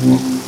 嗯